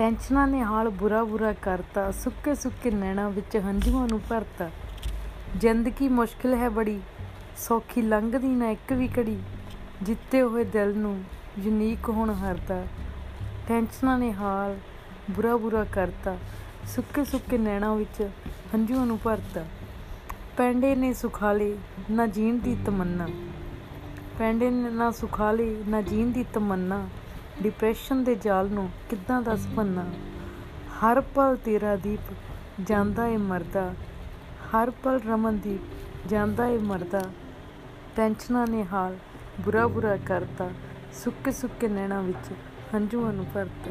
ਟੈਨਸ਼ਨਾਂ ਨੇ ਹਾਲ ਬੁਰਾ ਬੁਰਾ ਕਰਤਾ, ਸੁੱਕੇ ਸੁੱਕੇ ਨੈਣਾਂ ਵਿੱਚ ਹੰਝੂਆਂ ਨੂੰ ਭਰਤਾ। ਜ਼ਿੰਦਗੀ ਮੁਸ਼ਕਿਲ ਹੈ ਬੜੀ, ਸੌਖੀ ਲੰਘਦੀ ਨਾ ਇੱਕ ਵੀ ਘੜੀ। ਜਿੱਤੇ ਹੋਏ ਦਿਲ ਨੂੰ ਯੂਨੀਕ ਹੋਣ ਹਰਦਾ। ਟੈਨਸ਼ਨਾਂ ਨੇ ਹਾਲ ਬੁਰਾ ਬੁਰਾ ਕਰਤਾ, ਸੁੱਕੇ ਸੁੱਕੇ ਨੈਣਾਂ ਵਿੱਚ ਹੰਝੂਆਂ ਨੂੰ ਭਰਤਾ। ਪੈਂਡੇ ਨੇ ਸੁਖਾਲੇ, ਨਾ ਜੀਣ ਦੀ ਤਮੰਨਾ। ਪੈਂਡੇ ਨੇ ਨਾ ਸੁਖਾਲੇ, ਨਾ ਜੀਣ ਦੀ ਤਮੰਨਾ। ਡਿਪਰੈਸ਼ਨ ਦੇ ਜਾਲ ਨੂੰ ਕਿੱਦਾਂ ਦੱਸ ਪੰਨਾ ਹਰ ਪਲ ਤੇਰਾ ਦੀਪ ਜਾਂਦਾ ਏ ਮਰਦਾ। ਹਰ ਪਲ ਰਮਨਦੀਪ ਜਾਂਦਾ ਏ ਮਰਦਾ। ਟੈਨਸ਼ਨਾਂ ਨੇ ਹਾਲ ਬੁਰਾ ਬੁਰਾ ਕਰਤਾ। ਸੁੱਕੇ ਸੁੱਕੇ ਨੈਣਾਂ ਵਿੱਚ ਹੰਝੂਆਂ ਨੂੰ ਭਰਤਾ।